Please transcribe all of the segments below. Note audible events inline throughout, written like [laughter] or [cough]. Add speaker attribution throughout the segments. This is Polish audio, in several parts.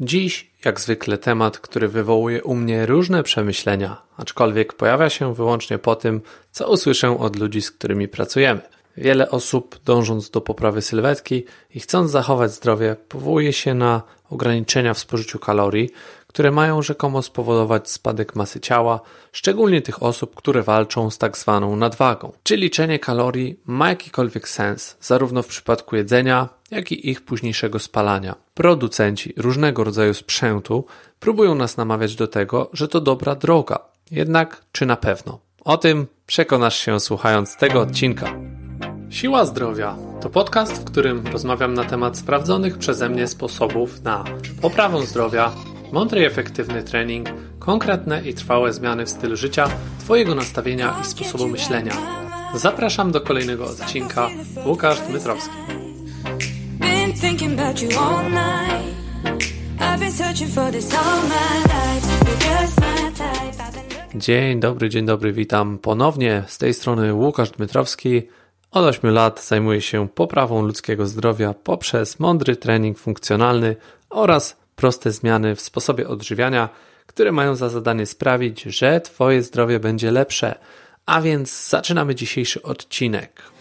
Speaker 1: Dziś, jak zwykle, temat, który wywołuje u mnie różne przemyślenia, aczkolwiek pojawia się wyłącznie po tym, co usłyszę od ludzi, z którymi pracujemy. Wiele osób, dążąc do poprawy sylwetki i chcąc zachować zdrowie, powołuje się na ograniczenia w spożyciu kalorii, które mają rzekomo spowodować spadek masy ciała, szczególnie tych osób, które walczą z tak zwaną nadwagą. Czy liczenie kalorii ma jakikolwiek sens, zarówno w przypadku jedzenia, jak i ich późniejszego spalania. Producenci różnego rodzaju sprzętu próbują nas namawiać do tego, że to dobra droga. Jednak czy na pewno? O tym przekonasz się słuchając tego odcinka. Siła Zdrowia to podcast, w którym rozmawiam na temat sprawdzonych przeze mnie sposobów na poprawę zdrowia, mądry i efektywny trening, konkretne i trwałe zmiany w stylu życia, Twojego nastawienia i sposobu myślenia. Zapraszam do kolejnego odcinka. Łukasz Dmytrowski. Dzień dobry, dzień dobry, witam ponownie. Z tej strony Łukasz Dmytrowski. Od 8 lat zajmuję się poprawą ludzkiego zdrowia poprzez mądry trening funkcjonalny oraz proste zmiany w sposobie odżywiania, które mają za zadanie sprawić, że Twoje zdrowie będzie lepsze. A więc zaczynamy dzisiejszy odcinek.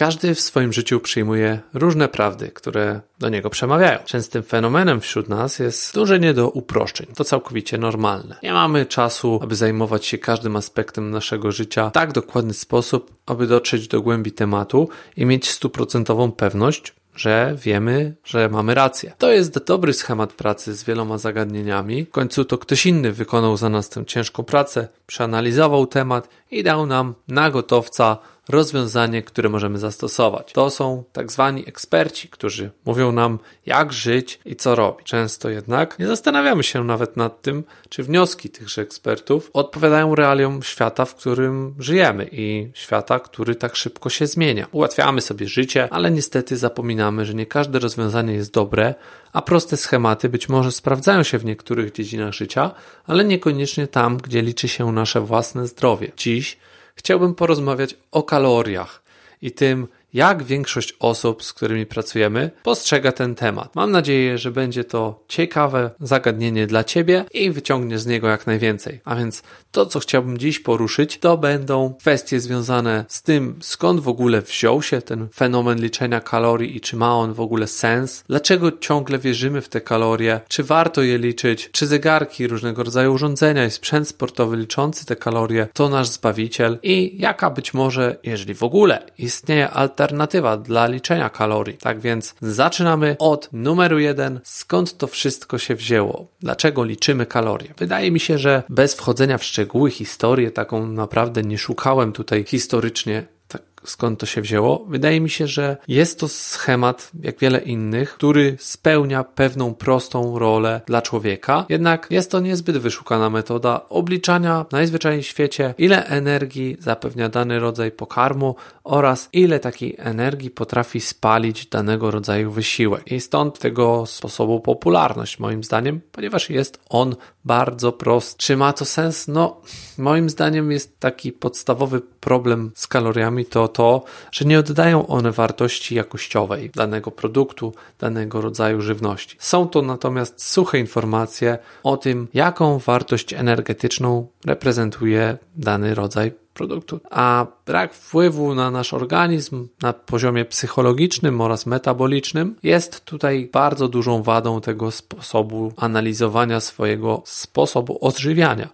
Speaker 1: Każdy w swoim życiu przyjmuje różne prawdy, które do niego przemawiają. Częstym fenomenem wśród nas jest dążenie do uproszczeń. To całkowicie normalne. Nie mamy czasu, aby zajmować się każdym aspektem naszego życia w tak dokładny sposób, aby dotrzeć do głębi tematu i mieć stuprocentową pewność, że wiemy, że mamy rację. To jest dobry schemat pracy z wieloma zagadnieniami. W końcu to ktoś inny wykonał za nas tę ciężką pracę, przeanalizował temat i dał nam na gotowca rozwiązanie, które możemy zastosować. To są tak zwani eksperci, którzy mówią nam, jak żyć i co robić. Często jednak nie zastanawiamy się nawet nad tym, czy wnioski tychże ekspertów odpowiadają realiom świata, w którym żyjemy i świata, który tak szybko się zmienia. Ułatwiamy sobie życie, ale niestety zapominamy, że nie każde rozwiązanie jest dobre, a proste schematy być może sprawdzają się w niektórych dziedzinach życia, ale niekoniecznie tam, gdzie liczy się nasze własne zdrowie. Dziś chciałbym porozmawiać o kaloriach i tym, jak większość osób, z którymi pracujemy, postrzega ten temat. Mam nadzieję, że będzie to ciekawe zagadnienie dla Ciebie i wyciągniesz z niego jak najwięcej. A więc to, co chciałbym dziś poruszyć, to będą kwestie związane z tym, skąd w ogóle wziął się ten fenomen liczenia kalorii i czy ma on w ogóle sens, dlaczego ciągle wierzymy w te kalorie, czy warto je liczyć, czy zegarki, różnego rodzaju urządzenia i sprzęt sportowy liczący te kalorie to nasz zbawiciel i jaka być może, jeżeli w ogóle istnieje alternatywa, alternatywa dla liczenia kalorii. Tak więc zaczynamy od numeru jeden. Skąd to wszystko się wzięło? Dlaczego liczymy kalorie? Wydaje mi się, że bez wchodzenia w szczegóły historię, taką naprawdę nie szukałem tutaj historycznie skąd to się wzięło. Wydaje mi się, że jest to schemat, jak wiele innych, który spełnia pewną prostą rolę dla człowieka. Jednak jest to niezbyt wyszukana metoda obliczania najzwyczajniej w świecie, ile energii zapewnia dany rodzaj pokarmu oraz ile takiej energii potrafi spalić danego rodzaju wysiłek. I stąd tego sposobu popularność, moim zdaniem, ponieważ jest on bardzo prosty. Czy ma to sens? No, moim zdaniem jest taki podstawowy problem z kaloriami to to, że nie oddają one wartości jakościowej danego produktu, danego rodzaju żywności. Są to natomiast suche informacje o tym, jaką wartość energetyczną reprezentuje dany rodzaj produktu. A brak wpływu na nasz organizm na poziomie psychologicznym oraz metabolicznym jest tutaj bardzo dużą wadą tego sposobu analizowania swojego sposobu odżywiania,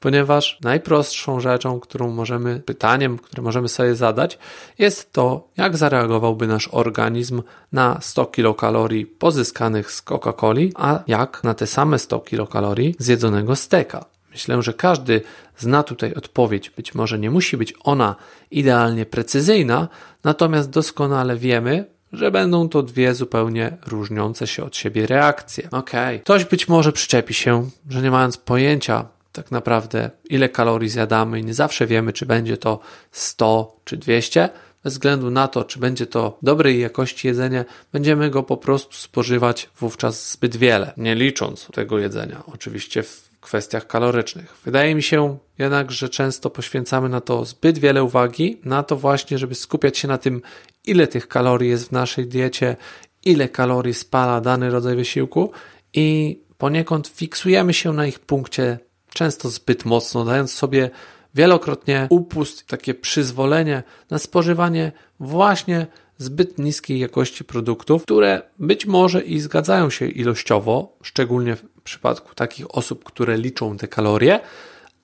Speaker 1: ponieważ najprostszą rzeczą, którą możemy, pytaniem, które możemy sobie zadać, jest to, jak zareagowałby nasz organizm na 100 kilokalorii pozyskanych z Coca-Coli, a jak na te same 100 kilokalorii zjedzonego steka. Myślę, że każdy zna tutaj odpowiedź. Być może nie musi być ona idealnie precyzyjna, natomiast doskonale wiemy, że będą to dwie zupełnie różniące się od siebie reakcje. Okej, okay. ktoś być może przyczepi się, że nie mając pojęcia tak naprawdę, ile kalorii zjadamy i nie zawsze wiemy, czy będzie to 100 czy 200, bez względu na to, czy będzie to dobrej jakości jedzenie, będziemy go po prostu spożywać wówczas zbyt wiele, nie licząc tego jedzenia. Oczywiście w kwestiach kalorycznych. Wydaje mi się jednak, że często poświęcamy na to zbyt wiele uwagi, na to właśnie, żeby skupiać się na tym, ile tych kalorii jest w naszej diecie, ile kalorii spala dany rodzaj wysiłku i poniekąd fiksujemy się na ich punkcie często zbyt mocno, dając sobie wielokrotnie upust, takie przyzwolenie na spożywanie właśnie zbyt niskiej jakości produktów, które być może i zgadzają się ilościowo, szczególnie w przypadku takich osób, które liczą te kalorie,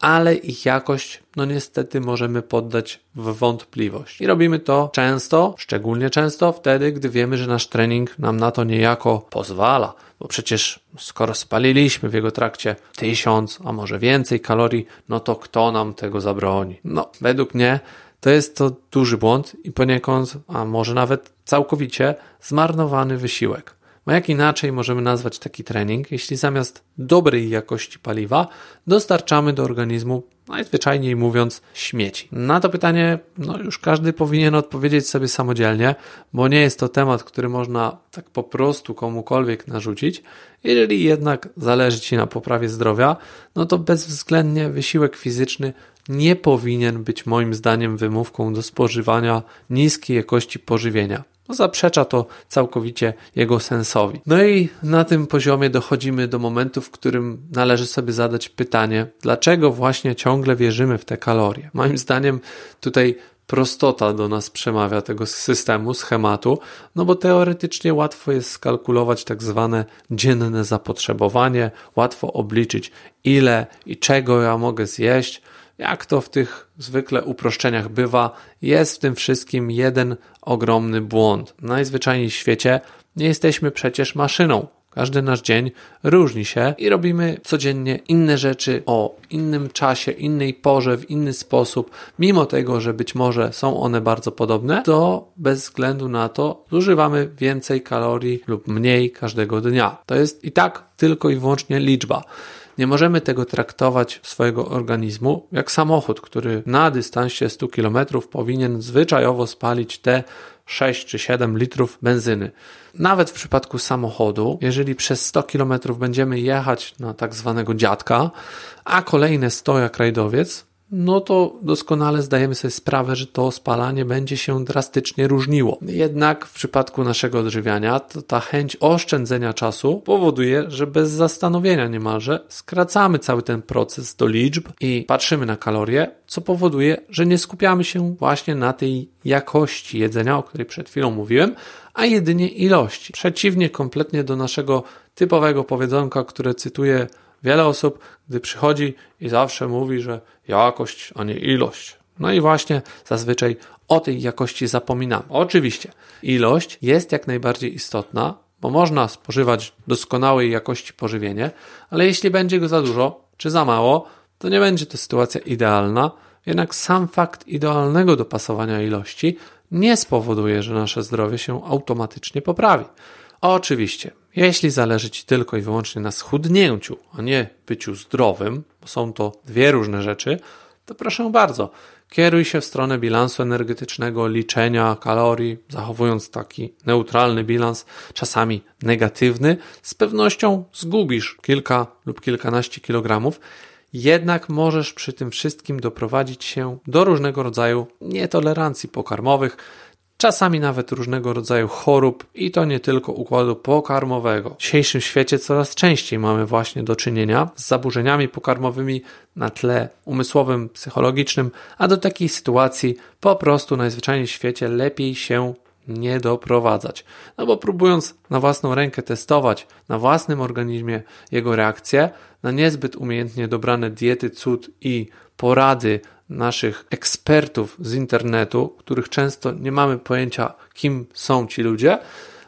Speaker 1: ale ich jakość, no niestety, możemy poddać w wątpliwość. I robimy to często, szczególnie często wtedy, gdy wiemy, że nasz trening nam na to niejako pozwala. Bo przecież skoro spaliliśmy w jego trakcie tysiąc, a może więcej kalorii, no to kto nam tego zabroni? No, według mnie to jest to duży błąd i poniekąd, a może nawet całkowicie zmarnowany wysiłek. Bo jak inaczej możemy nazwać taki trening, jeśli zamiast dobrej jakości paliwa dostarczamy do organizmu, najzwyczajniej mówiąc, śmieci? Na to pytanie no już każdy powinien odpowiedzieć sobie samodzielnie, bo nie jest to temat, który można tak po prostu komukolwiek narzucić. Jeżeli jednak zależy Ci na poprawie zdrowia, no to bezwzględnie wysiłek fizyczny nie powinien być moim zdaniem wymówką do spożywania niskiej jakości pożywienia. No, zaprzecza to całkowicie jego sensowi. No i na tym poziomie dochodzimy do momentu, w którym należy sobie zadać pytanie, dlaczego właśnie ciągle wierzymy w te kalorie. Moim zdaniem tutaj prostota do nas przemawia tego systemu, schematu, no bo teoretycznie łatwo jest skalkulować tak zwane dzienne zapotrzebowanie, łatwo obliczyć ile i czego ja mogę zjeść, jak to w tych zwykle uproszczeniach bywa, jest w tym wszystkim jeden ogromny błąd. Najzwyczajniej w świecie nie jesteśmy przecież maszyną. Każdy nasz dzień różni się i robimy codziennie inne rzeczy o innym czasie, innej porze, w inny sposób, mimo tego, że być może są one bardzo podobne, to bez względu na to zużywamy więcej kalorii lub mniej każdego dnia. To jest i tak tylko i wyłącznie liczba. Nie możemy tego traktować swojego organizmu jak samochód, który na dystansie 100 km powinien zwyczajowo spalić te 6 czy 7 litrów benzyny. Nawet w przypadku samochodu, jeżeli przez 100 km będziemy jechać na tak zwanego dziadka, a kolejne 100 jak rajdowiec, no to doskonale zdajemy sobie sprawę, że to spalanie będzie się drastycznie różniło. Jednak w przypadku naszego odżywiania to ta chęć oszczędzenia czasu powoduje, że bez zastanowienia niemalże skracamy cały ten proces do liczb i patrzymy na kalorie, co powoduje, że nie skupiamy się właśnie na tej jakości jedzenia, o której przed chwilą mówiłem, a jedynie ilości. Przeciwnie kompletnie do naszego typowego powiedzonka, które cytuję Wiele osób, gdy przychodzi i zawsze mówi, że jakość, a nie ilość. No i właśnie zazwyczaj o tej jakości zapominamy. Oczywiście, ilość jest jak najbardziej istotna, bo można spożywać doskonałej jakości pożywienie, ale jeśli będzie go za dużo czy za mało, to nie będzie to sytuacja idealna. Jednak sam fakt idealnego dopasowania ilości nie spowoduje, że nasze zdrowie się automatycznie poprawi. Oczywiście, jeśli zależy Ci tylko i wyłącznie na schudnięciu, a nie byciu zdrowym, bo są to dwie różne rzeczy, to proszę bardzo, kieruj się w stronę bilansu energetycznego, liczenia kalorii, zachowując taki neutralny bilans, czasami negatywny, z pewnością zgubisz kilka lub kilkanaście kilogramów, jednak możesz przy tym wszystkim doprowadzić się do różnego rodzaju nietolerancji pokarmowych, czasami nawet różnego rodzaju chorób i to nie tylko układu pokarmowego. W dzisiejszym świecie coraz częściej mamy właśnie do czynienia z zaburzeniami pokarmowymi na tle umysłowym, psychologicznym, a do takiej sytuacji po prostu najzwyczajniej w świecie lepiej się nie doprowadzać. No bo próbując na własną rękę testować na własnym organizmie jego reakcje na niezbyt umiejętnie dobrane diety, cud i porady naszych ekspertów z internetu, których często nie mamy pojęcia, kim są ci ludzie,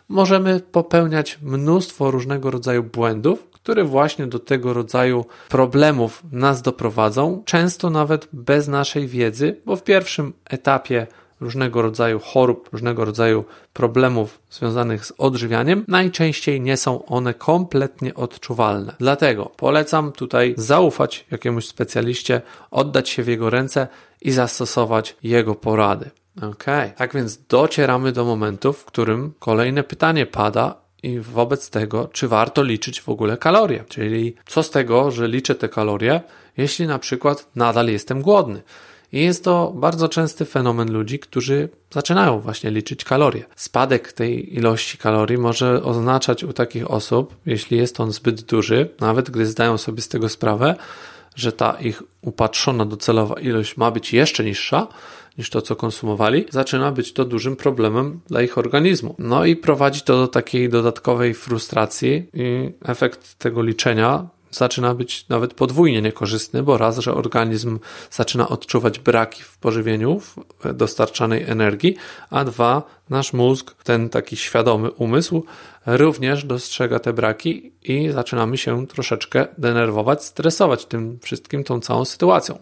Speaker 1: możemy popełniać mnóstwo różnego rodzaju błędów, które właśnie do tego rodzaju problemów nas doprowadzą, często nawet bez naszej wiedzy, bo w pierwszym etapie różnego rodzaju chorób, różnego rodzaju problemów związanych z odżywianiem, najczęściej nie są one kompletnie odczuwalne. Dlatego polecam tutaj zaufać jakiemuś specjaliście, oddać się w jego ręce i zastosować jego porady. Ok, tak więc docieramy do momentu, w którym kolejne pytanie pada i wobec tego, czy warto liczyć w ogóle kalorie. Czyli co z tego, że liczę te kalorie, jeśli na przykład nadal jestem głodny. I jest to bardzo częsty fenomen ludzi, którzy zaczynają właśnie liczyć kalorie. Spadek tej ilości kalorii może oznaczać u takich osób, jeśli jest on zbyt duży, nawet gdy zdają sobie z tego sprawę, że ta ich upatrzona docelowa ilość ma być jeszcze niższa, niż to, co konsumowali, zaczyna być to dużym problemem dla ich organizmu. No i prowadzi to do takiej dodatkowej frustracji i efekt tego liczenia zaczyna być nawet podwójnie niekorzystny, bo raz, że organizm zaczyna odczuwać braki w pożywieniu, w dostarczanej energii, a dwa, nasz mózg, ten taki świadomy umysł, również dostrzega te braki i zaczynamy się troszeczkę denerwować, stresować tym wszystkim, tą całą sytuacją.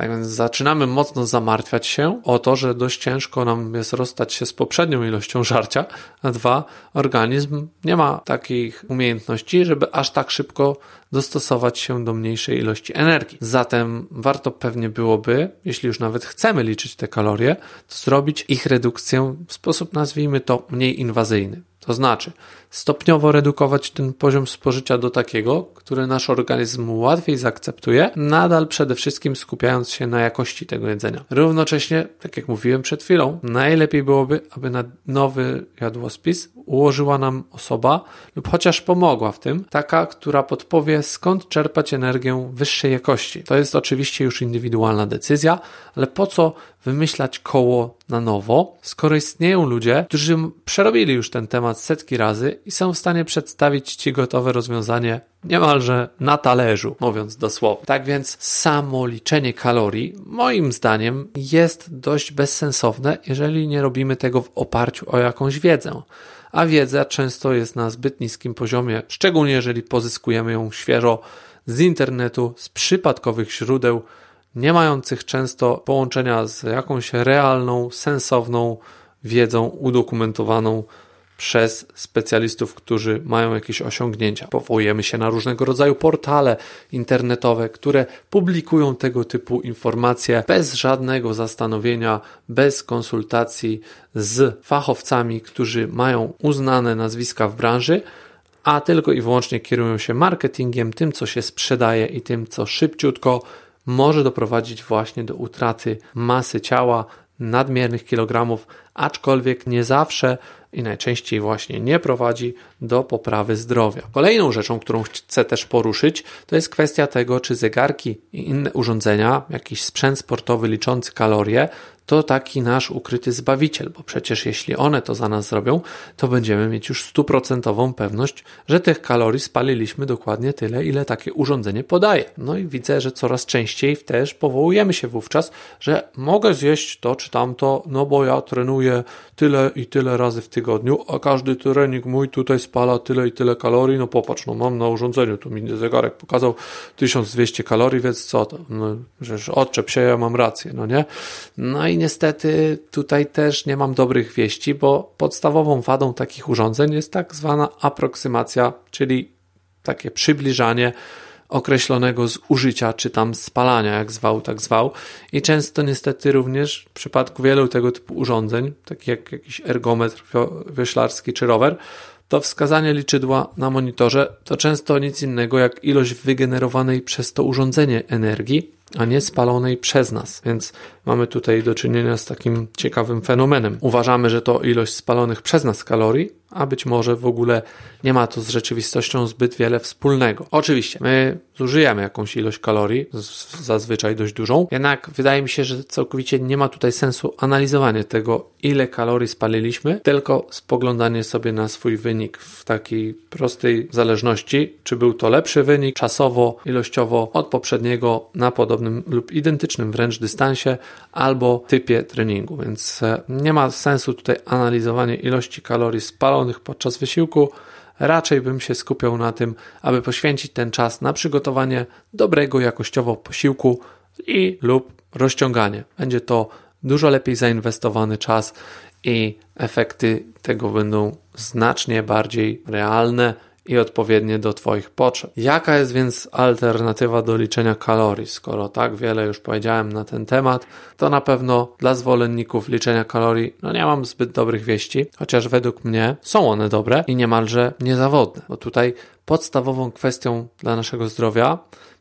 Speaker 1: Tak więc zaczynamy mocno zamartwiać się o to, że dość ciężko nam jest rozstać się z poprzednią ilością [laughs] żarcia, a dwa, organizm nie ma takich umiejętności, żeby aż tak szybko dostosować się do mniejszej ilości energii. Zatem warto pewnie byłoby, jeśli już nawet chcemy liczyć te kalorie, to zrobić ich redukcję w sposób, nazwijmy to, mniej inwazyjny. To znaczy, stopniowo redukować ten poziom spożycia do takiego, który nasz organizm łatwiej zaakceptuje, nadal przede wszystkim skupiając się na jakości tego jedzenia. Równocześnie, tak jak mówiłem przed chwilą, najlepiej byłoby, aby na nowy jadłospis ułożyła nam osoba lub chociaż pomogła w tym, taka, która podpowie skąd czerpać energię wyższej jakości. To jest oczywiście już indywidualna decyzja, ale po co wymyślać koło na nowo, skoro istnieją ludzie, którzy przerobili już ten temat setki razy i są w stanie przedstawić Ci gotowe rozwiązanie niemalże na talerzu, mówiąc dosłownie. Tak więc samo liczenie kalorii, moim zdaniem, jest dość bezsensowne, jeżeli nie robimy tego w oparciu o jakąś wiedzę a wiedza często jest na zbyt niskim poziomie, szczególnie jeżeli pozyskujemy ją świeżo z internetu, z przypadkowych źródeł, nie mających często połączenia z jakąś realną, sensowną wiedzą udokumentowaną przez specjalistów, którzy mają jakieś osiągnięcia. Powołujemy się na różnego rodzaju portale internetowe, które publikują tego typu informacje bez żadnego zastanowienia, bez konsultacji z fachowcami, którzy mają uznane nazwiska w branży, a tylko i wyłącznie kierują się marketingiem, tym co się sprzedaje i tym co szybciutko może doprowadzić właśnie do utraty masy ciała, nadmiernych kilogramów, aczkolwiek nie zawsze i najczęściej właśnie nie prowadzi do poprawy zdrowia. Kolejną rzeczą, którą chcę też poruszyć, to jest kwestia tego, czy zegarki i inne urządzenia, jakiś sprzęt sportowy liczący kalorie, to taki nasz ukryty zbawiciel, bo przecież jeśli one to za nas zrobią, to będziemy mieć już stuprocentową pewność, że tych kalorii spaliliśmy dokładnie tyle, ile takie urządzenie podaje. No i widzę, że coraz częściej też powołujemy się wówczas, że mogę zjeść to czy tamto, no bo ja trenuję tyle i tyle razy w tygodniu, a każdy trening mój tutaj spala tyle i tyle kalorii, no popatrz, no mam na urządzeniu, tu mi zegarek pokazał 1200 kalorii, więc co to? No, odczep się, ja mam rację, no nie? No i niestety tutaj też nie mam dobrych wieści, bo podstawową wadą takich urządzeń jest tak zwana aproksymacja, czyli takie przybliżanie określonego zużycia czy tam spalania, jak zwał, tak zwał. I często niestety również w przypadku wielu tego typu urządzeń, takich jak jakiś ergometr wioślarski czy rower, to wskazanie liczydła na monitorze to często nic innego jak ilość wygenerowanej przez to urządzenie energii, a nie spalonej przez nas. Więc mamy tutaj do czynienia z takim ciekawym fenomenem. Uważamy, że to ilość spalonych przez nas kalorii, a być może w ogóle nie ma to z rzeczywistością zbyt wiele wspólnego. Oczywiście, my zużyjemy jakąś ilość kalorii, zazwyczaj dość dużą, jednak wydaje mi się, że całkowicie nie ma tutaj sensu analizowanie tego, ile kalorii spaliliśmy, tylko spoglądanie sobie na swój wynik w takiej prostej zależności, czy był to lepszy wynik czasowo, ilościowo od poprzedniego na podobnym lub identycznym wręcz dystansie albo typie treningu, więc e, nie ma sensu tutaj analizowanie ilości kalorii spalonych podczas wysiłku, raczej bym się skupiał na tym, aby poświęcić ten czas na przygotowanie dobrego jakościowo posiłku i lub rozciąganie. Będzie to dużo lepiej zainwestowany czas i efekty tego będą znacznie bardziej realne i odpowiednie do Twoich potrzeb. Jaka jest więc alternatywa do liczenia kalorii? Skoro tak wiele już powiedziałem na ten temat, to na pewno dla zwolenników liczenia kalorii no nie mam zbyt dobrych wieści, chociaż według mnie są one dobre i niemalże niezawodne, bo tutaj podstawową kwestią dla naszego zdrowia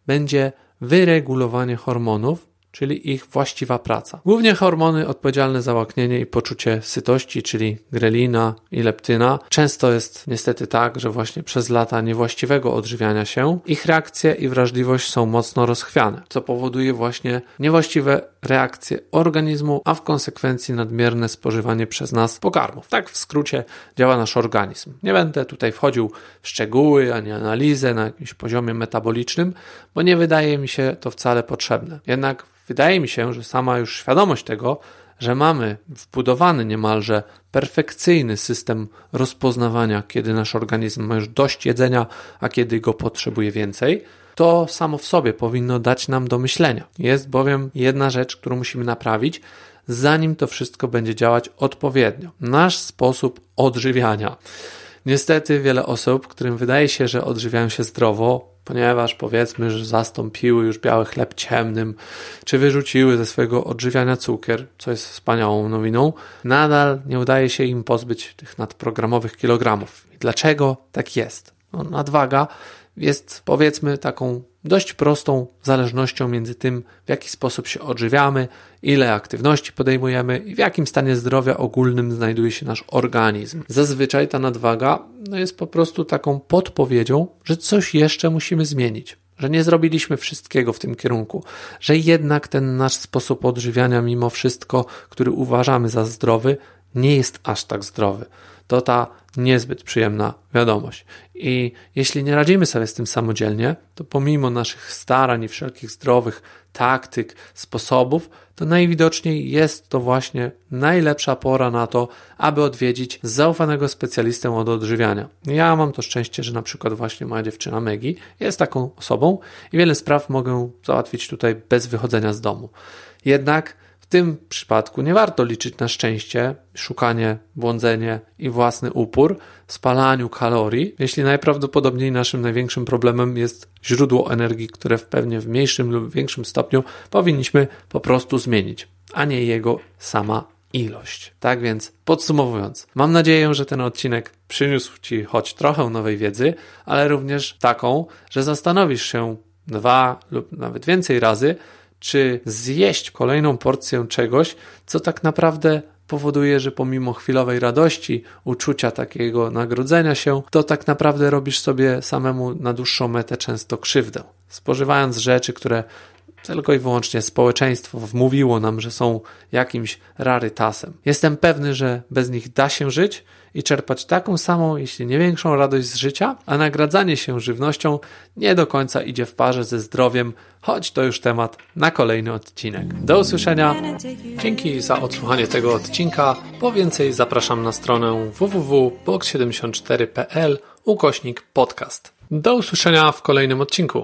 Speaker 1: będzie wyregulowanie hormonów, czyli ich właściwa praca. Głównie hormony odpowiedzialne za łaknienie i poczucie sytości, czyli grelina i leptyna. Często jest niestety tak, że właśnie przez lata niewłaściwego odżywiania się ich reakcje i wrażliwość są mocno rozchwiane, co powoduje właśnie niewłaściwe reakcje organizmu, a w konsekwencji nadmierne spożywanie przez nas pokarmów. Tak w skrócie działa nasz organizm. Nie będę tutaj wchodził w szczegóły ani analizę na jakimś poziomie metabolicznym, bo nie wydaje mi się to wcale potrzebne. Jednak wydaje mi się, że sama już świadomość tego, że mamy wbudowany niemalże perfekcyjny system rozpoznawania, kiedy nasz organizm ma już dość jedzenia, a kiedy go potrzebuje więcej, to samo w sobie powinno dać nam do myślenia. Jest bowiem jedna rzecz, którą musimy naprawić, zanim to wszystko będzie działać odpowiednio. Nasz sposób odżywiania. Niestety wiele osób, którym wydaje się, że odżywiają się zdrowo, ponieważ powiedzmy, że zastąpiły już biały chleb ciemnym, czy wyrzuciły ze swojego odżywiania cukier, co jest wspaniałą nowiną, nadal nie udaje się im pozbyć tych nadprogramowych kilogramów. I dlaczego tak jest? No, nadwaga jest powiedzmy taką dość prostą zależnością między tym, w jaki sposób się odżywiamy, ile aktywności podejmujemy i w jakim stanie zdrowia ogólnym znajduje się nasz organizm. Zazwyczaj ta nadwaga no, jest po prostu taką podpowiedzią, że coś jeszcze musimy zmienić. Że nie zrobiliśmy wszystkiego w tym kierunku, że jednak ten nasz sposób odżywiania, mimo wszystko, który uważamy za zdrowy, nie jest aż tak zdrowy. To ta niezbyt przyjemna wiadomość. I jeśli nie radzimy sobie z tym samodzielnie, to pomimo naszych starań i wszelkich zdrowych taktyk, sposobów, to najwidoczniej jest to właśnie najlepsza pora na to, aby odwiedzić zaufanego specjalistę od odżywiania. Ja mam to szczęście, że na przykład właśnie moja dziewczyna Megi jest taką osobą i wiele spraw mogę załatwić tutaj bez wychodzenia z domu. Jednak tym przypadku nie warto liczyć na szczęście, szukanie, błądzenie i własny upór w spalaniu kalorii, jeśli najprawdopodobniej naszym największym problemem jest źródło energii, które w pewnie w mniejszym lub większym stopniu powinniśmy po prostu zmienić, a nie jego sama ilość. Tak więc podsumowując, mam nadzieję, że ten odcinek przyniósł Ci choć trochę nowej wiedzy, ale również taką, że zastanowisz się dwa lub nawet więcej razy, czy zjeść kolejną porcję czegoś, co tak naprawdę powoduje, że pomimo chwilowej radości, uczucia takiego nagrodzenia się, to tak naprawdę robisz sobie samemu na dłuższą metę często krzywdę. Spożywając rzeczy, które tylko i wyłącznie społeczeństwo wmówiło nam, że są jakimś rarytasem. Jestem pewny, że bez nich da się żyć i czerpać taką samą, jeśli nie większą radość z życia, a nagradzanie się żywnością nie do końca idzie w parze ze zdrowiem, choć to już temat na kolejny odcinek. Do usłyszenia. Dzięki za odsłuchanie tego odcinka. Po więcej zapraszam na stronę www.box74.pl ukośnik podcast. Do usłyszenia w kolejnym odcinku.